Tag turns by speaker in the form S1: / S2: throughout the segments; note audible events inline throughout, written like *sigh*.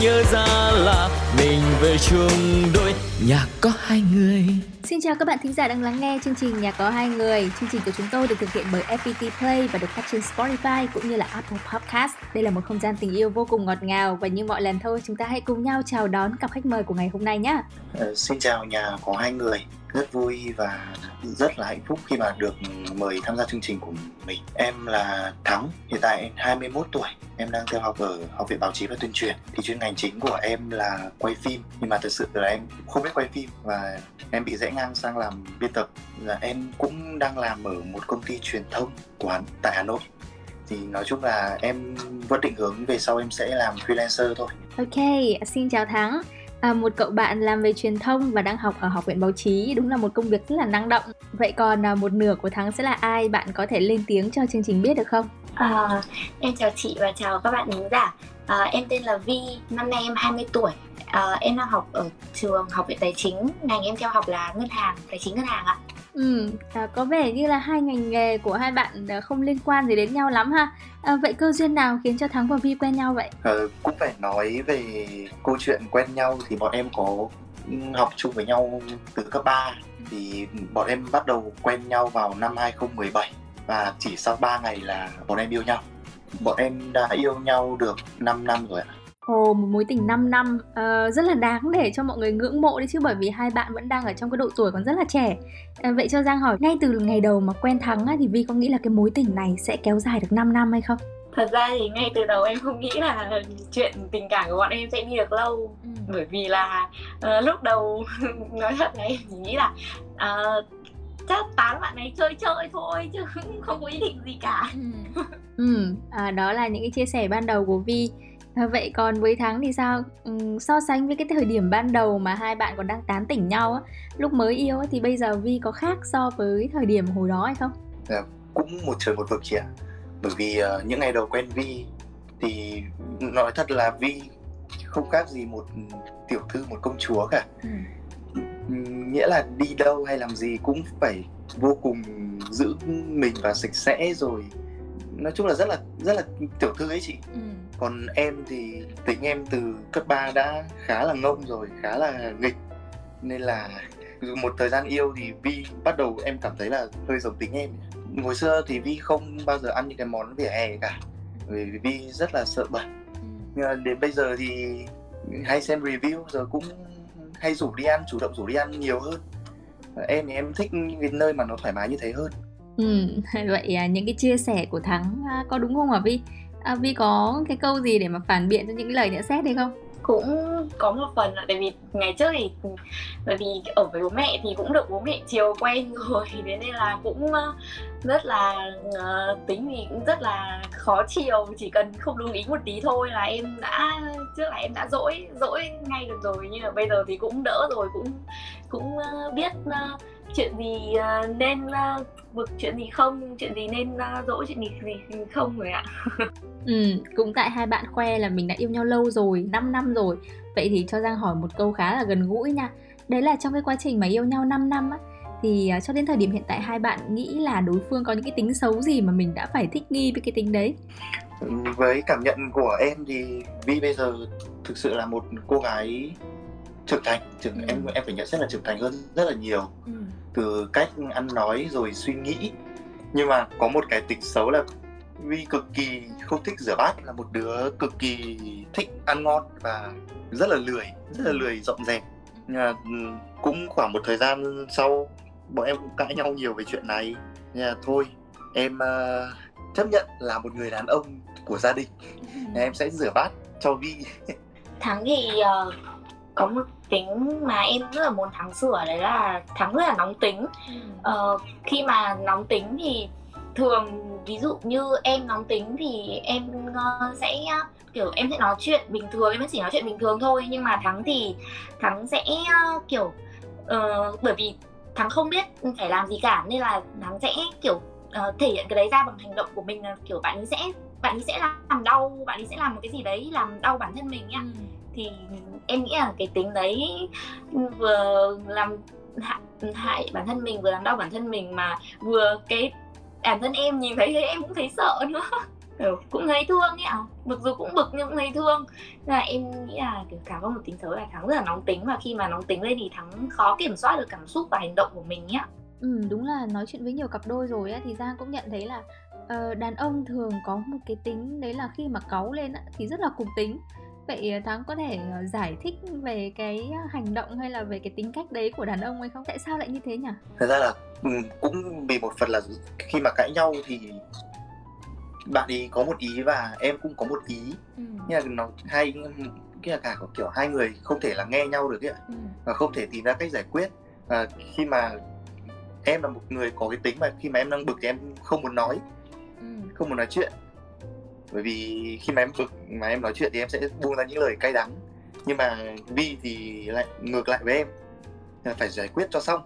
S1: nhớ ra là mình về chung đôi nhà có hai người.
S2: Xin chào các bạn thính giả đang lắng nghe chương trình Nhà có hai người. Chương trình của chúng tôi được thực hiện bởi FPT Play và được phát trên Spotify cũng như là Apple Podcast. Đây là một không gian tình yêu vô cùng ngọt ngào và như mọi lần thôi, chúng ta hãy cùng nhau chào đón cặp khách mời của ngày hôm nay nhé.
S3: Uh, xin chào nhà có hai người rất vui và rất là hạnh phúc khi mà được mời tham gia chương trình của mình. Em là Thắng, hiện tại em 21 tuổi. Em đang theo học ở Học viện Báo chí và Tuyên truyền. Thì chuyên ngành chính của em là quay phim, nhưng mà thật sự là em không biết quay phim và em bị rẽ ngang sang làm biên tập. Là em cũng đang làm ở một công ty truyền thông của tại Hà Nội thì nói chung là em vẫn định hướng về sau em sẽ làm freelancer thôi.
S2: Ok, xin chào Thắng. À, một cậu bạn làm về truyền thông và đang học ở học viện báo chí đúng là một công việc rất là năng động. Vậy còn à, một nửa của thắng sẽ là ai? Bạn có thể lên tiếng cho chương trình biết được không?
S4: À, em chào chị và chào các bạn khán giả. À, em tên là Vi năm nay em 20 tuổi. À, em đang học ở trường học viện tài chính ngành em theo học là ngân hàng tài chính ngân hàng ạ.
S2: Ừ, à, có vẻ như là hai ngành nghề của hai bạn à, không liên quan gì đến nhau lắm ha. À, vậy cơ duyên nào khiến cho Thắng và Vi quen nhau vậy?
S3: Ờ, cũng phải nói về câu chuyện quen nhau thì bọn em có học chung với nhau từ cấp 3 thì bọn em bắt đầu quen nhau vào năm 2017 và chỉ sau 3 ngày là bọn em yêu nhau. Bọn em đã yêu nhau được 5 năm rồi ạ.
S2: Ồ, một mối tình 5 năm uh, rất là đáng để cho mọi người ngưỡng mộ đấy chứ bởi vì hai bạn vẫn đang ở trong cái độ tuổi còn rất là trẻ. Uh, vậy cho Giang hỏi, ngay từ ngày đầu mà quen Thắng á, thì Vi có nghĩ là cái mối tình này sẽ kéo dài được 5 năm hay không?
S4: Thật ra thì ngay từ đầu em không nghĩ là chuyện tình cảm của bọn em sẽ đi được lâu ừ. Bởi vì là uh, lúc đầu *laughs* nói thật là em chỉ nghĩ là uh, chắc tán bạn này chơi chơi thôi chứ không có ý định gì cả
S2: ừ. ừ à, đó là những cái chia sẻ ban đầu của Vi vậy còn với Thắng thì sao? Ừ, so sánh với cái thời điểm ban đầu mà hai bạn còn đang tán tỉnh nhau á, lúc mới yêu á, thì bây giờ Vi có khác so với thời điểm hồi đó hay không?
S3: À, cũng một trời một vực chị ạ. Bởi vì uh, những ngày đầu quen Vi thì nói thật là Vi không khác gì một tiểu thư một công chúa cả. Ừ. Nghĩa là đi đâu hay làm gì cũng phải vô cùng giữ mình và sạch sẽ rồi nói chung là rất là rất là tiểu thư ấy chị ừ còn em thì tính em từ cấp 3 đã khá là ngông rồi khá là nghịch. Nên là một thời gian yêu thì vi bắt đầu em cảm thấy là hơi giống tính em hồi xưa thì vi không bao giờ ăn những cái món vỉa hè cả vì vi rất là sợ bẩn. Nhưng mà đến bây giờ thì hay xem review rồi cũng hay rủ đi ăn chủ động rủ đi ăn nhiều hơn. Em thì em thích những cái nơi mà nó thoải mái như thế hơn.
S2: Ừ, *laughs* vậy à, những cái chia sẻ của Thắng à, có đúng không hả Vi? À, Vi có cái câu gì để mà phản biện cho những lời nhận xét đấy không?
S4: cũng có một phần là tại vì ngày trước thì bởi vì ở với bố mẹ thì cũng được bố mẹ chiều quen *laughs* rồi thế nên là cũng ờ, rất là uh, tính thì cũng rất là khó chiều chỉ cần không đúng ý một tí thôi là em đã trước là em đã dỗi dỗi ngay được rồi nhưng mà bây giờ thì cũng đỡ rồi cũng cũng uh, biết uh, chuyện gì uh, nên uh, vực chuyện gì không? Chuyện gì nên uh, dỗ chuyện gì, gì không rồi ạ? *laughs*
S2: Ừ cũng tại hai bạn khoe là mình đã yêu nhau lâu rồi 5 năm rồi. Vậy thì cho giang hỏi một câu khá là gần gũi nha. Đấy là trong cái quá trình mà yêu nhau 5 năm á thì uh, cho đến thời điểm hiện tại hai bạn nghĩ là đối phương có những cái tính xấu gì mà mình đã phải thích nghi với cái tính đấy?
S3: Với cảm nhận của em thì Vi bây giờ thực sự là một cô gái trưởng thành. Trưởng ừ. em em phải nhận xét là trưởng thành hơn rất là nhiều. Ừ. từ cách ăn nói rồi suy nghĩ. Nhưng mà có một cái tịch xấu là Vi cực kỳ không thích rửa bát là một đứa cực kỳ thích ăn ngon và rất là lười rất là lười dọn dẹp. Nhưng mà ừ, cũng khoảng một thời gian sau bọn em cũng cãi nhau nhiều về chuyện này. Nhưng mà thôi em uh, chấp nhận là một người đàn ông của gia đình. Ừ. em sẽ rửa bát cho Vi.
S4: Thắng thì uh, có một tính mà em rất là muốn thắng sửa đấy là thắng rất là nóng tính ừ. ờ, khi mà nóng tính thì thường ví dụ như em nóng tính thì em uh, sẽ kiểu em sẽ nói chuyện bình thường em chỉ nói chuyện bình thường thôi nhưng mà thắng thì thắng sẽ kiểu uh, bởi vì thắng không biết phải làm gì cả nên là thắng sẽ kiểu uh, thể hiện cái đấy ra bằng hành động của mình kiểu bạn ấy sẽ bạn ấy sẽ làm đau bạn ấy sẽ làm một cái gì đấy làm đau bản thân mình nhá ừ thì em nghĩ là cái tính đấy vừa làm hại bản thân mình vừa làm đau bản thân mình mà vừa cái bản thân em nhìn thấy thế em cũng thấy sợ nữa. *laughs* Ừ, cũng thấy thương ấy ạ. Mặc dù cũng bực nhưng cũng thấy thương. Nên là em nghĩ là kiểu thắng có một tính xấu là thắng rất là nóng tính và khi mà nóng tính lên thì thắng khó kiểm soát được cảm xúc và hành động của mình nhá.
S2: Ừ đúng là nói chuyện với nhiều cặp đôi rồi á thì giang cũng nhận thấy là uh, đàn ông thường có một cái tính đấy là khi mà cáu lên á, thì rất là cục tính vậy ờ, thắng có thể ờ, giải thích về cái hành động hay là về cái tính cách đấy của đàn ông hay không tại sao lại như thế nhỉ
S3: thật ra là ừ, cũng vì một phần là khi mà cãi nhau thì bạn ấy có một ý và em cũng có một ý ừ. nhưng là nó hai cái là cả kiểu hai người không thể là nghe nhau được ấy ừ. và không thể tìm ra cách giải quyết và khi mà em là một người có cái tính mà khi mà em đang bực thì em không muốn nói ừ. không muốn nói chuyện bởi vì khi mà em bực mà em nói chuyện thì em sẽ buông ra những lời cay đắng. Nhưng mà vi thì lại ngược lại với em. Phải giải quyết cho xong.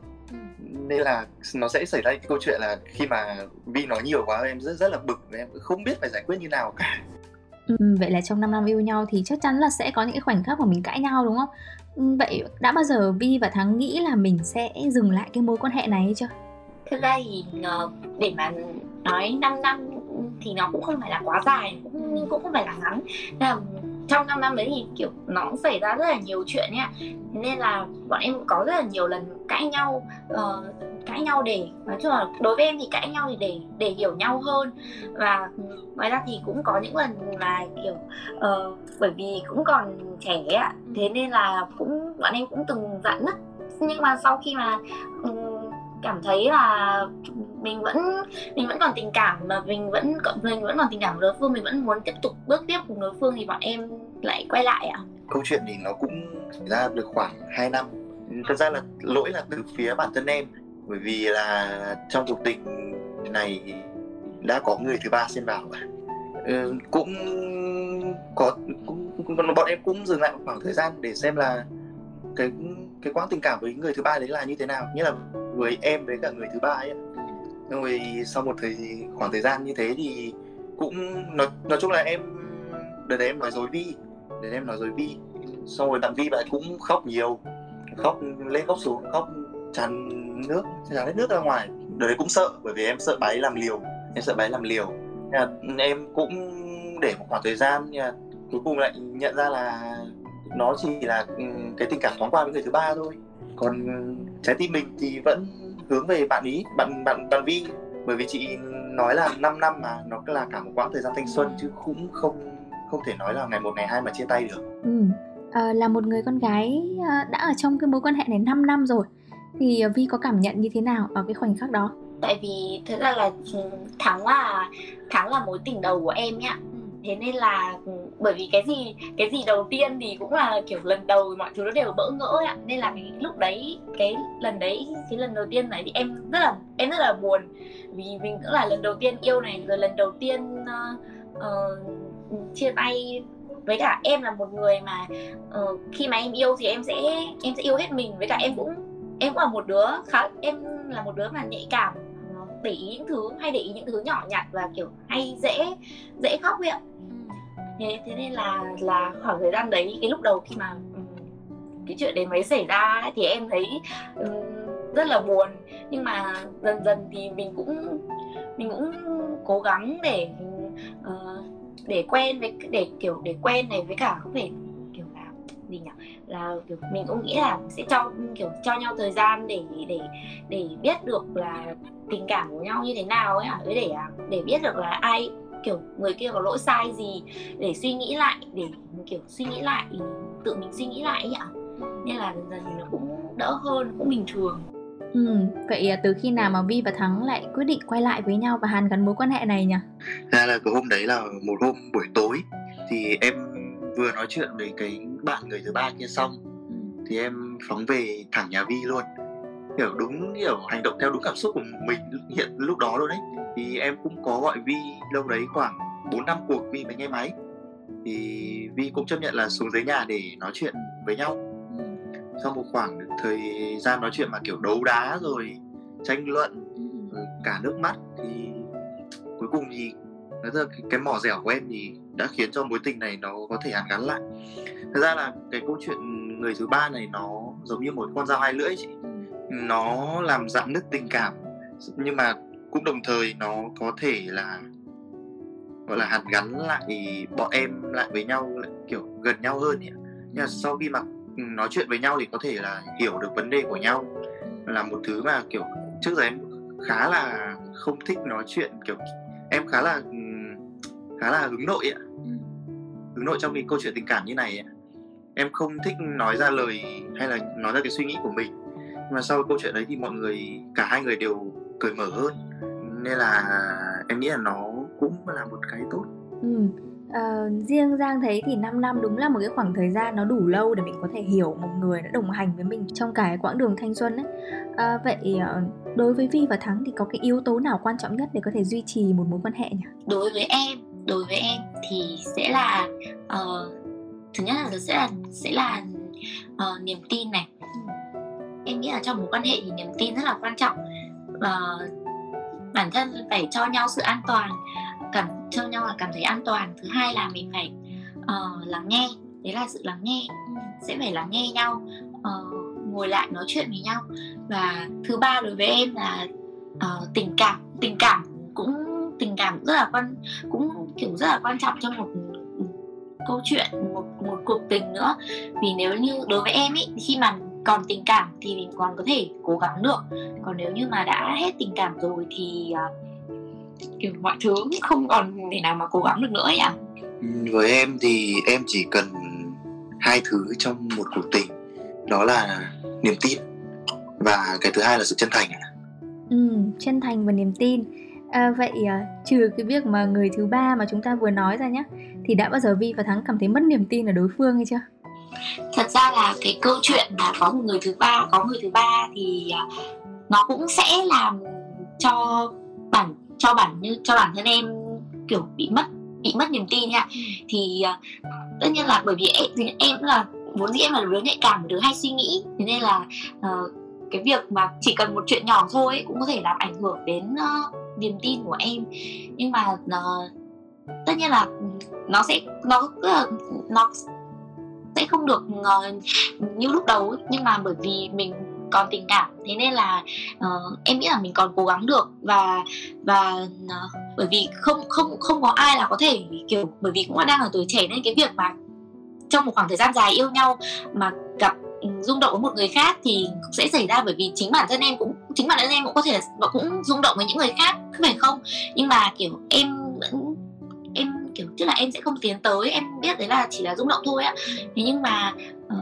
S3: Nên là nó sẽ xảy ra cái câu chuyện là khi mà vi nói nhiều quá em rất rất là bực và em không biết phải giải quyết như nào cả.
S2: Ừ, vậy là trong 5 năm yêu nhau thì chắc chắn là sẽ có những khoảnh khắc mà mình cãi nhau đúng không? Ừ, vậy đã bao giờ vi và thắng nghĩ là mình sẽ dừng lại cái mối quan hệ này chưa?
S4: Thực ra thì ờ, để mà nói 5 năm thì nó cũng không phải là quá dài cũng, nhưng cũng không phải là ngắn. Là trong năm năm đấy thì kiểu nó cũng xảy ra rất là nhiều chuyện nha nên là bọn em cũng có rất là nhiều lần cãi nhau uh, cãi nhau để nói chung là đối với em thì cãi nhau thì để để hiểu nhau hơn. Và ngoài ra thì cũng có những lần là kiểu uh, bởi vì cũng còn trẻ thế nên là cũng bọn em cũng từng giận lắm. Nhưng mà sau khi mà um, cảm thấy là mình vẫn mình vẫn còn tình cảm mà mình vẫn mình vẫn còn tình cảm với đối phương mình vẫn muốn tiếp tục bước tiếp cùng đối phương thì bọn em lại quay lại ạ.
S3: Câu chuyện thì nó cũng ra được khoảng 2 năm. Thật ra là lỗi là từ phía bản thân em bởi vì là trong cuộc tình này đã có người thứ ba xen vào ừ, cũng có cũng, cũng bọn em cũng dừng lại một khoảng thời gian để xem là cái cái quãng tình cảm với người thứ ba đấy là như thế nào? Nghĩa là với em với cả người thứ ba ấy rồi sau một thời khoảng thời gian như thế thì cũng, nói nói chung là em, đợt đấy em nói dối vi để em nói dối vi xong rồi bạn vi bạn cũng khóc nhiều. Khóc, lên khóc xuống, khóc tràn nước, tràn hết nước ra ngoài. Đợt đấy cũng sợ, bởi vì em sợ bái làm liều. Em sợ bái làm liều. Nên em cũng để một khoảng thời gian nhưng cuối cùng lại nhận ra là nó chỉ là ừ, cái tình cảm thoáng qua với người thứ ba thôi. Còn trái tim mình thì vẫn hướng về bạn ý bạn bạn bạn vi. Bởi vì chị nói là 5 năm mà nó là cả một quãng thời gian thanh xuân chứ cũng không không thể nói là ngày một ngày hai mà chia tay được.
S2: Ừ. à, là một người con gái à, đã ở trong cái mối quan hệ này 5 năm rồi. Thì Vi có cảm nhận như thế nào ở cái khoảnh khắc đó?
S4: Tại vì thật ra là ừ, thắng là thắng là mối tình đầu của em nhá. Thế nên là ừ, bởi vì cái gì cái gì đầu tiên thì cũng là kiểu lần đầu mọi thứ nó đều bỡ ngỡ ạ. Nên là cái lúc đấy cái lần đấy cái lần đầu tiên này thì em rất là em rất là buồn. Vì mình cũng là lần đầu tiên yêu này rồi lần đầu tiên uh, uh, chia tay. Với cả em là một người mà uh, khi mà em yêu thì em sẽ em sẽ yêu hết mình. Với cả em cũng em cũng là một đứa khá em là một đứa mà nhạy cảm để ý những thứ hay để ý những thứ nhỏ nhặt và kiểu hay dễ dễ khóc ấy ạ thế thế nên là là khoảng thời gian đấy cái lúc đầu khi mà ừ, cái chuyện đấy mới xảy ra thì em thấy ừ, rất là buồn. Nhưng mà dần dần thì mình cũng mình cũng cố gắng để uh, để quen với để kiểu để quen này với cả không phải kiểu là gì nhỉ? Là kiểu mình cũng nghĩ là sẽ cho kiểu cho nhau thời gian để để để biết được là tình cảm của nhau như thế nào ấy hả để à, để biết được là ai kiểu người kia có lỗi sai gì để suy nghĩ lại để kiểu suy nghĩ lại tự mình suy nghĩ lại ấy ạ nên là dần dần thì nó cũng đỡ hơn cũng bình thường
S2: Ừ, vậy à, từ khi nào mà Vi và Thắng lại quyết định quay lại với nhau và hàn gắn mối quan hệ này nhỉ?
S3: Ra là cái hôm đấy là một hôm buổi tối thì em vừa nói chuyện với cái bạn người thứ ba kia xong ừ. thì em phóng về thẳng nhà Vi luôn kiểu đúng kiểu hành động theo đúng cảm xúc của mình hiện lúc đó luôn đấy thì em cũng có gọi Vi lâu đấy khoảng 4 năm cuộc Vi mới nghe máy. Thì Vi cũng chấp nhận là xuống dưới nhà để nói chuyện với nhau. Sau một khoảng thời gian nói chuyện mà kiểu đấu đá rồi tranh luận rồi cả nước mắt thì cùng thì nói thật cái, cái mỏ dẻo của em thì đã khiến cho mối tình này nó có thể hàn gắn lại. Thật ra là cái câu chuyện người thứ ba này nó giống như một con dao hai lưỡi chị. Nó làm dạn nứt tình cảm. Nhưng mà cũng đồng thời nó có thể là gọi là hàn gắn lại bọn em lại với nhau lại kiểu gần nhau hơn nhỉ? Nhưng mà sau khi mà nói chuyện với nhau thì có thể là hiểu được vấn đề của nhau. Là một thứ mà kiểu trước giờ em khá là không thích nói chuyện kiểu em khá là khá là hướng nội ạ. Hướng nội trong cái câu chuyện tình cảm như này ấy. em không thích nói ra lời hay là nói ra cái suy nghĩ của mình. Nhưng mà sau câu chuyện đấy thì mọi người cả hai người đều cởi mở hơn nên là em nghĩ là nó cũng là một cái tốt
S2: ừ. Uh, riêng Giang thấy thì 5 năm đúng là một cái khoảng thời gian nó đủ lâu để mình có thể hiểu một người đã đồng hành với mình trong cái quãng đường thanh xuân ấy. Uh, vậy uh, đối với Vi và Thắng thì có cái yếu tố nào quan trọng nhất để có thể duy trì một mối quan hệ nhỉ?
S4: Đối với em, đối với em thì sẽ là uh, thứ nhất là sẽ là sẽ là uh, niềm tin này. Em nghĩ là trong mối quan hệ thì niềm tin rất là quan trọng. Uh, bản thân phải cho nhau sự an toàn cảm cho nhau là cảm thấy an toàn. Thứ hai là mình phải uh, lắng nghe đấy là sự lắng nghe. Ừ, sẽ phải lắng nghe nhau uh, ngồi lại nói chuyện với nhau. Và thứ ba đối với em là uh, tình cảm tình cảm cũng tình cảm rất là quan cũng kiểu rất là quan trọng trong một câu chuyện một một cuộc tình nữa. Vì nếu như đối với em ấy khi mà còn tình cảm thì mình còn có thể cố gắng được. Còn nếu như mà đã hết tình cảm rồi thì uh, kiểu mọi thứ không còn thể nào mà cố gắng được nữa nhỉ
S3: với em thì em chỉ cần hai thứ trong một cuộc tình. Đó là niềm tin và cái thứ hai là sự chân thành
S2: ừ chân thành và niềm tin. À, vậy à, trừ cái việc mà người thứ ba mà chúng ta vừa nói ra nhé thì đã bao giờ vi và thắng cảm thấy mất niềm tin ở đối phương hay chưa
S4: thật ra là cái câu chuyện là có một người thứ ba có người thứ ba thì à, nó cũng sẽ làm cho bản cho bản như cho bản thân em kiểu bị mất bị mất niềm tin nha. Thì à, tất nhiên là bởi vì em em là vốn dĩ em là đứa nhạy cảm đứa hay suy nghĩ. Thế nên là uh, cái việc mà chỉ cần một chuyện nhỏ thôi ấy, cũng có thể làm ảnh hưởng đến uh, niềm tin của em. Nhưng mà uh, tất nhiên là nó sẽ nó nó sẽ không được uh, như lúc đầu ấy. nhưng mà bởi vì mình còn tình cảm thế nên là uh, em nghĩ là mình còn cố gắng được. Và và uh, bởi vì không không không có ai là có thể kiểu bởi vì cũng đang ở tuổi trẻ nên cái việc mà trong một khoảng thời gian dài yêu nhau mà gặp ừ, rung động với một người khác thì sẽ xảy ra. Bởi vì chính bản thân em cũng chính bản thân em cũng có thể cũng rung động với những người khác phải không? Nhưng mà kiểu em kiểu tức là em sẽ không tiến tới em biết đấy là chỉ là rung động thôi ạ thế nhưng mà uh,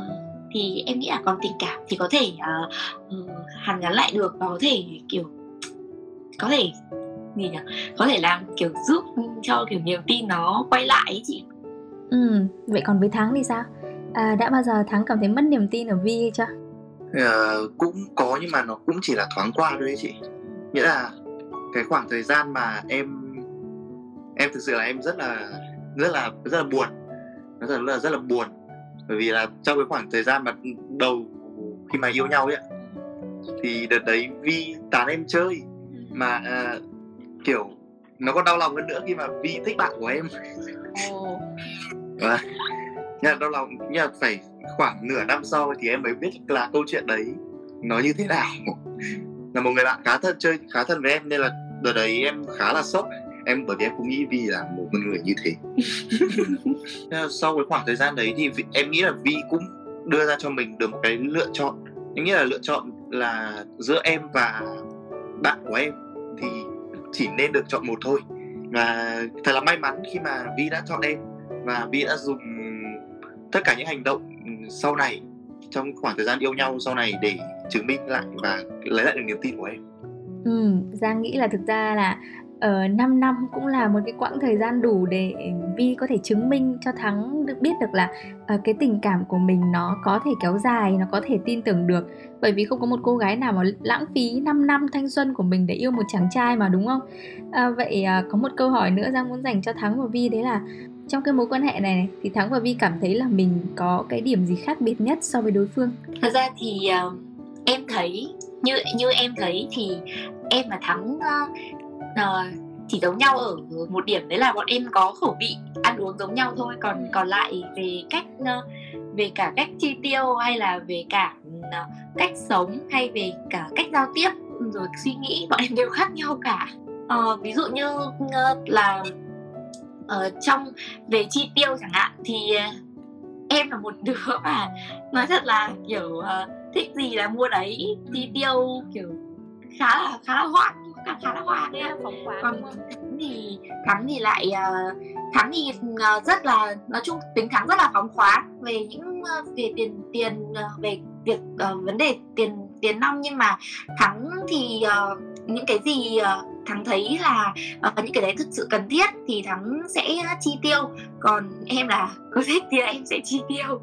S4: thì em nghĩ là còn tình cảm thì có thể uh, uh, hàn gắn lại được và có thể kiểu có thể gì nhỉ có thể làm kiểu giúp cho kiểu niềm tin nó quay lại ấy chị.
S2: Ừ vậy còn với thắng thì sao? À, đã bao giờ thắng cảm thấy mất niềm tin ở vi hay chưa?
S3: Uh, cũng có nhưng mà nó cũng chỉ là thoáng qua thôi đấy chị. Nghĩa là cái khoảng thời gian mà em em thực sự là em rất là rất là rất là buồn. Rất là rất là, rất là buồn. Bởi vì là trong cái khoảng thời gian mà đầu khi mà yêu nhau ấy thì đợt đấy vi tán em chơi. Mà uh, kiểu nó còn đau lòng hơn nữa khi mà vi thích bạn của em. Oh. và nhưng đau lòng mà phải khoảng nửa năm sau thì em mới biết là câu chuyện đấy nó như thế nào. Là một người bạn khá thân chơi khá thân với em nên là đợt đấy em khá là sốc em bởi vì em cũng nghĩ Vi là một người như *laughs* thế. Sau cái khoảng thời gian đấy thì em nghĩ là Vi cũng đưa ra cho mình được một cái lựa chọn. Em nghĩ là lựa chọn là giữa em và bạn của em thì chỉ nên được chọn một thôi. Và thật là may mắn khi mà Vi đã chọn em và Vi đã dùng tất cả những hành động sau này trong khoảng thời gian yêu nhau sau này để chứng minh lại và lấy lại được niềm tin của em.
S2: Ừ, Giang nghĩ là thực ra là Ờ, uh, 5 năm cũng là một cái quãng thời gian đủ để Vi có thể chứng minh cho Thắng được biết được là uh, cái tình cảm của mình nó có thể kéo dài, nó có thể tin tưởng được. Bởi vì không có một cô gái nào mà lãng phí 5 năm thanh xuân của mình để yêu một chàng trai mà đúng không? Uh, vậy uh, có một câu hỏi nữa Giang muốn dành cho Thắng và Vi đấy là trong cái mối quan hệ này, thì Thắng và Vi cảm thấy là mình có cái điểm gì khác biệt nhất so với đối phương?
S4: Thật ra thì uh, em thấy như như em thấy thì em và Thắng uh, chỉ giống nhau ở một điểm đấy là bọn em có khẩu vị ăn uống giống nhau thôi. Còn còn lại về cách về cả cách chi tiêu hay là về cả cách sống hay về cả cách giao tiếp rồi suy nghĩ bọn em đều khác nhau cả. Uh, ví dụ như là uh, trong về chi tiêu chẳng hạn thì em là một đứa *laughs* mà nói thật là kiểu thích gì là mua đấy. Chi tiêu kiểu khá là khá là hoạn khá, khá là hoạn đấy còn thì thắng thì lại uh, thắng thì uh, rất là nói chung tính thắng rất là phóng khoáng về những uh, về tiền tiền về việc uh, vấn đề tiền tiền nong. Nhưng mà thắng thì uh, những cái gì uh, thắng thấy là uh, những cái đấy thực sự cần thiết thì thắng sẽ chi tiêu. Còn em là *laughs* có thích thì em sẽ chi tiêu.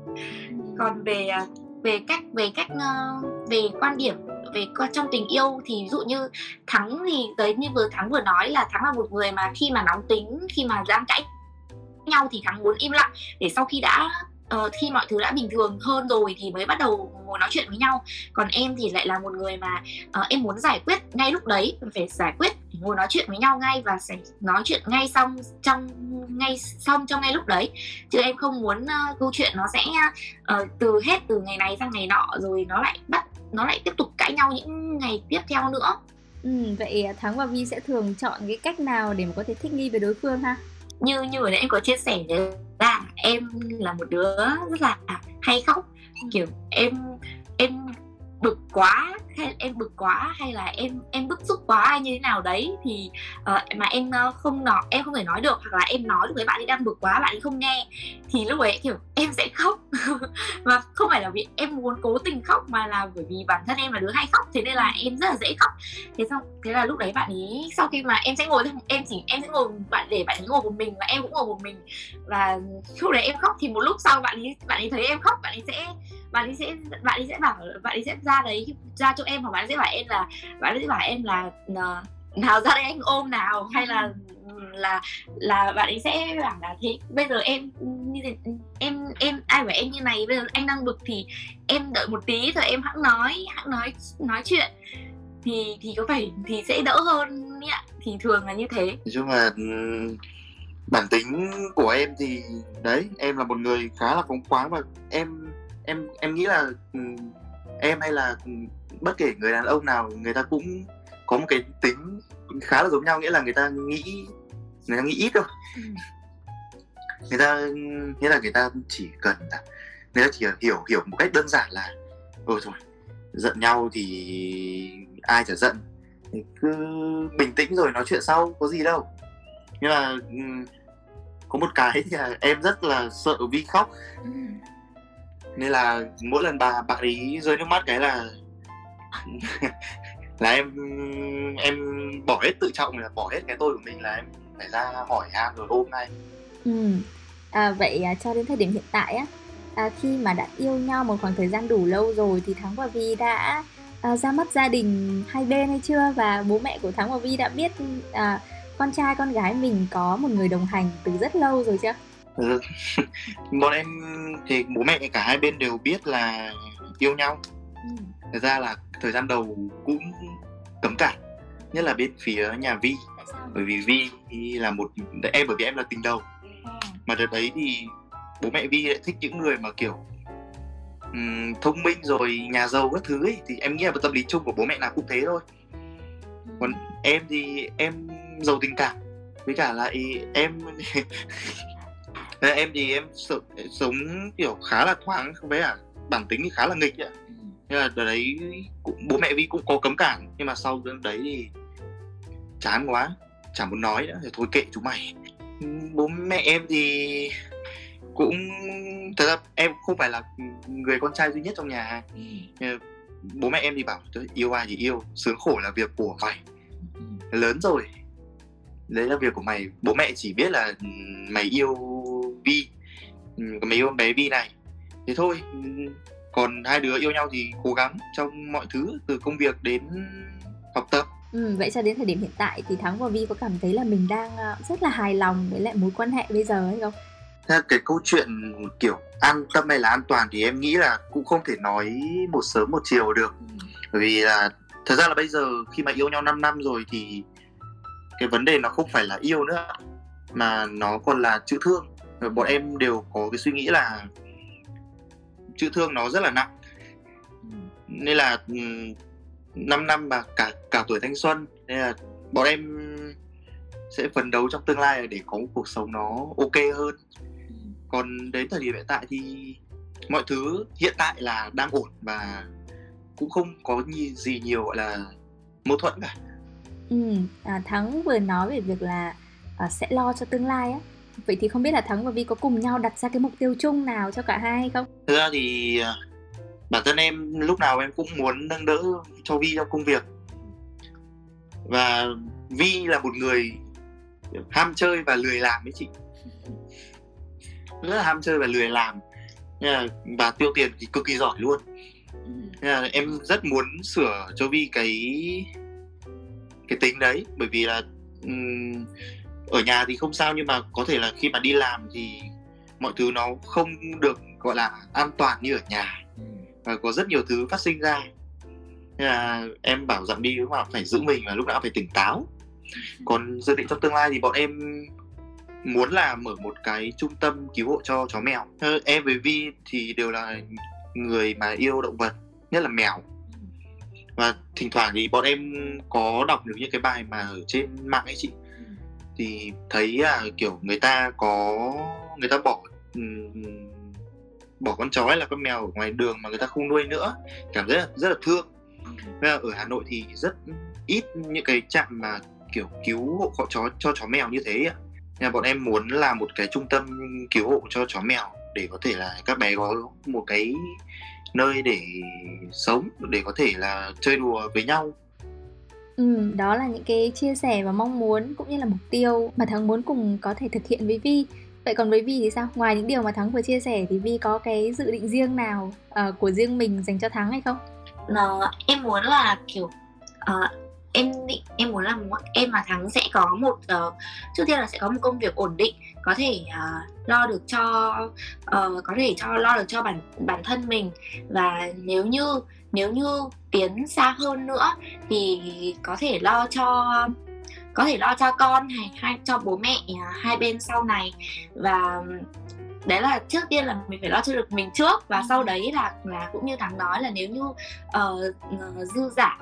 S4: Còn về uh, về cách về cách uh, về quan điểm về trong tình yêu thì ví dụ như thắng thì tới như vừa thắng vừa nói là thắng là một người mà khi mà nóng tính khi mà giang cãi nhau thì thắng muốn im lặng. Để sau khi đã uh, khi mọi thứ đã bình thường hơn rồi thì mới bắt đầu ngồi nói chuyện với nhau. Còn em thì lại là một người mà uh, em muốn giải quyết ngay lúc đấy phải giải quyết ngồi nói chuyện với nhau ngay và sẽ nói chuyện ngay xong trong ngay xong trong ngay lúc đấy. Chứ em không muốn uh, câu chuyện nó sẽ uh, từ hết từ ngày này sang ngày nọ rồi nó lại bắt nó lại tiếp tục cãi nhau những ngày tiếp theo nữa.
S2: Ừ, vậy thắng và vi sẽ thường chọn cái cách nào để mà có thể thích nghi với đối phương ha?
S4: Như như vừa nãy em có chia sẻ là em là một đứa rất là hay khóc. Ừ. kiểu em em bực quá hay em bực quá hay là em em bức xúc quá hay như thế nào đấy thì uh, mà em uh, không nói em không thể nói được hoặc là em nói với bạn ấy đang bực quá bạn ấy không nghe thì lúc ấy kiểu em sẽ khóc. *laughs* Và không phải là vì em muốn cố tình khóc mà là bởi vì bản thân em là đứa hay khóc thế nên là em rất là dễ khóc. Thế xong thế là lúc đấy bạn ấy sau khi mà em sẽ ngồi em chỉ em sẽ ngồi bạn để bạn ấy ngồi một mình và em cũng ngồi một mình. Và lúc đấy em khóc thì một lúc sau bạn ấy bạn ấy thấy em khóc bạn ấy sẽ bạn ấy sẽ bạn ấy sẽ bảo bạn ấy sẽ ra đấy ra cho em hoặc bạn ấy sẽ bảo em là, bạn ấy sẽ bảo em là ờ, nào ra đây anh ôm nào. Hay là là là bạn ấy sẽ bảo là thế bây giờ em, như thế, em em, ai bảo em như này? Bây giờ anh đang bực thì em đợi một tí rồi em hãng nói hãng nói nói chuyện. Thì thì có phải thì sẽ đỡ hơn ạ. Thì thường là như thế.
S3: Nói chung là ừ, bản tính của em thì, đấy, em là một người khá là phóng khoáng và em em em nghĩ là ừ, em hay là ừ, bất kể người đàn ông nào người ta cũng có một cái tính khá là giống nhau nghĩa là người ta nghĩ người ta nghĩ ít thôi ừ. người ta nghĩa là người ta chỉ cần là người ta chỉ hiểu hiểu một cách đơn giản là ừ rồi giận nhau thì ai chả giận cứ bình tĩnh rồi nói chuyện sau có gì đâu nhưng mà có một cái thì em rất là sợ vi khóc ừ. nên là mỗi lần bà bạn ấy rơi nước mắt cái là *laughs* là em em bỏ hết tự trọng là bỏ hết cái tôi của mình là em phải ra hỏi han rồi ôm ngay
S2: ừ. à, vậy à, cho đến thời điểm hiện tại á à, khi mà đã yêu nhau một khoảng thời gian đủ lâu rồi thì thắng và vi đã à, ra mắt gia đình hai bên hay chưa và bố mẹ của thắng và vi đã biết à, con trai con gái mình có một người đồng hành từ rất lâu rồi chưa
S3: ừ. *laughs* bọn em thì bố mẹ cả hai bên đều biết là yêu nhau ừ thật ra là thời gian đầu cũng cấm cản nhất là bên phía nhà vi. Bởi vì vi là một em bởi vì em là tình đầu. Mà đợt đấy thì bố mẹ vi lại thích những người mà kiểu um, thông minh rồi nhà giàu các thứ ấy. Thì em nghĩ là tâm lý chung của bố mẹ nào cũng thế thôi. Còn em thì em giàu tình cảm. Với cả lại em *laughs* em thì em sống kiểu khá là thoáng với cả bản tính thì khá là nghịch ấy nên là đợt đấy cũng, bố mẹ vi cũng có cấm cản nhưng mà sau đấy thì chán quá chẳng muốn nói nữa thì thôi kệ chúng mày. Bố mẹ em thì cũng thật ra em không phải là người con trai duy nhất trong nhà. Ừ. bố mẹ em thì bảo yêu ai thì yêu sướng khổ là việc của mày. Ừ. lớn rồi. Đấy là việc của mày. Bố mẹ chỉ biết là mày yêu vi mày yêu bé vi này. Thế thôi còn hai đứa yêu nhau thì cố gắng trong mọi thứ từ công việc đến học tập
S2: Ừ, vậy cho đến thời điểm hiện tại thì Thắng và Vi có cảm thấy là mình đang ờ, rất là hài lòng với lại mối quan hệ bây giờ hay không?
S3: Theo cái câu chuyện kiểu an tâm hay là an toàn thì em nghĩ là cũng không thể nói một sớm một chiều được. Ừ. Bởi vì là thật ra là bây giờ khi mà yêu nhau 5 năm rồi thì cái vấn đề nó không phải là yêu nữa mà nó còn là chữ thương bọn em đều có cái suy nghĩ là chữ thương nó rất là nặng. Nên là ừ, 5 năm mà cả cả tuổi thanh xuân nên là bọn em sẽ phấn đấu trong tương lai để có một cuộc sống nó ok hơn. Còn đến thời điểm hiện tại thì mọi thứ hiện tại là đang ổn và cũng không có gì nhiều gọi là mâu thuẫn cả.
S2: Ừ à, thắng vừa nói về việc là à, sẽ lo cho tương lai á vậy thì không biết là thắng và vi có cùng nhau đặt ra cái mục tiêu chung nào cho cả hai hay không?
S3: Thực ra thì à, bản thân em lúc nào em cũng muốn nâng đỡ cho vi trong công việc. Và vi là một người ham chơi và lười làm ấy chị. Rất là ham chơi và lười làm. Và tiêu tiền thì cực kỳ giỏi luôn. Nên là em rất muốn sửa cho vi cái cái tính đấy. Bởi vì là um, ở nhà thì không sao nhưng mà có thể là khi mà đi làm thì mọi thứ nó không được gọi là an toàn như ở nhà. Và có rất nhiều thứ phát sinh ra. Nên là em bảo dặn đi lúc nào phải giữ mình và lúc nào phải tỉnh táo. Còn dự định trong tương lai thì bọn em muốn là mở một cái trung tâm cứu hộ cho chó mèo. Em với vi thì đều là người mà yêu động vật nhất là mèo. Và thỉnh thoảng thì bọn em có đọc được những cái bài mà ở trên mạng ấy chị thì thấy là kiểu người ta có người ta bỏ bỏ con chó hay là con mèo ở ngoài đường mà người ta không nuôi nữa cảm giác rất là thương. Nên ở Hà Nội thì rất ít những cái trạm mà kiểu cứu hộ chó cho chó mèo như thế ạ. Nhà bọn em muốn làm một cái trung tâm cứu hộ cho chó mèo để có thể là các bé có một cái nơi để sống để có thể là chơi đùa với nhau
S2: Ừ, đó là những cái chia sẻ và mong muốn cũng như là mục tiêu mà Thắng muốn cùng có thể thực hiện với Vi. Vậy còn với Vi thì sao? Ngoài những điều mà Thắng vừa chia sẻ thì Vi có cái dự định riêng nào uh, của riêng mình dành cho Thắng hay không?
S4: Nó, em muốn là kiểu uh, em định em muốn làm em và thắng sẽ có một uh, trước tiên là sẽ có một công việc ổn định có thể uh, lo được cho uh, có thể cho lo được cho bản bản thân mình. Và nếu như nếu như tiến xa hơn nữa thì có thể lo cho có thể lo cho con hay, hay cho bố mẹ à, hai bên sau này. Và đấy là trước tiên là mình phải lo cho được mình trước và sau đấy là là cũng như thắng nói là nếu như uh, dư giả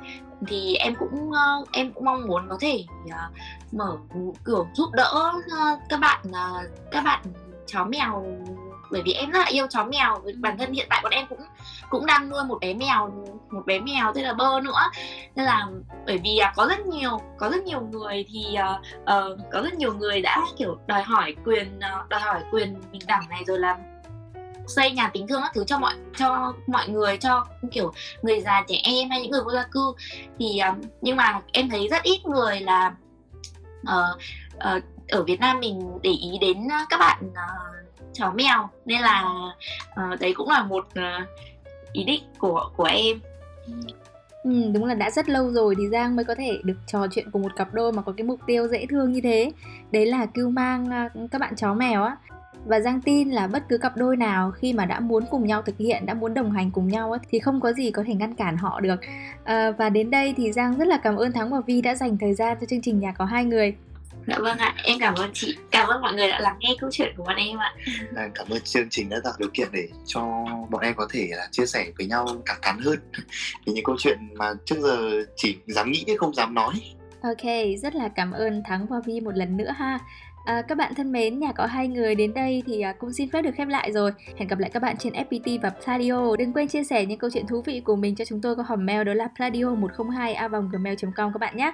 S4: thì em cũng uh, em cũng mong muốn có thể uh, mở kiểu giúp đỡ uh, các bạn uh, các bạn chó mèo bởi vì em rất là yêu chó mèo bản thân hiện tại bọn em cũng cũng đang nuôi một bé mèo một bé mèo tên là bơ nữa. Nên là bởi vì uh, có rất nhiều có rất nhiều người thì uh, có rất nhiều người đã kiểu đòi hỏi quyền uh, đòi hỏi quyền bình đẳng này rồi là xây nhà tình thương các thứ cho mọi cho mọi người cho kiểu người già trẻ em hay những người vô gia cư. Thì um, nhưng mà em thấy rất ít người là uh, uh, ở Việt Nam mình để ý đến các bạn uh, chó mèo nên là uh, đấy cũng là một uh, ý định của của em
S2: Ừ, đúng là đã rất lâu rồi thì Giang mới có thể được trò chuyện cùng một cặp đôi mà có cái mục tiêu dễ thương như thế Đấy là cưu mang ờ, các bạn chó mèo á và Giang tin là bất cứ cặp đôi nào khi mà đã muốn cùng nhau thực hiện, đã muốn đồng hành cùng nhau ấy, thì không có gì có thể ngăn cản họ được. À, và đến đây thì Giang rất là cảm ơn Thắng và Vi đã dành thời gian cho chương trình Nhà có hai người.
S4: Dạ vâng ạ, em cảm ơn chị, cảm ơn mọi người đã lắng nghe câu chuyện của bọn em ạ.
S3: À, cảm ơn chương trình đã tạo điều kiện để cho bọn em có thể là chia sẻ với nhau cẳng thắn hơn *laughs* về những câu chuyện mà trước giờ chỉ dám nghĩ chứ không dám nói.
S2: Ok, rất là cảm ơn Thắng và Vi một lần nữa ha. À, các bạn thân mến, nhà có hai người đến đây thì à, cũng xin phép được khép lại rồi. Hẹn gặp lại các bạn trên FPT và Pladio. Đừng quên chia sẻ những câu chuyện thú vị của mình cho chúng tôi qua hòm mail đó là pladio102 gmail.com các bạn nhé.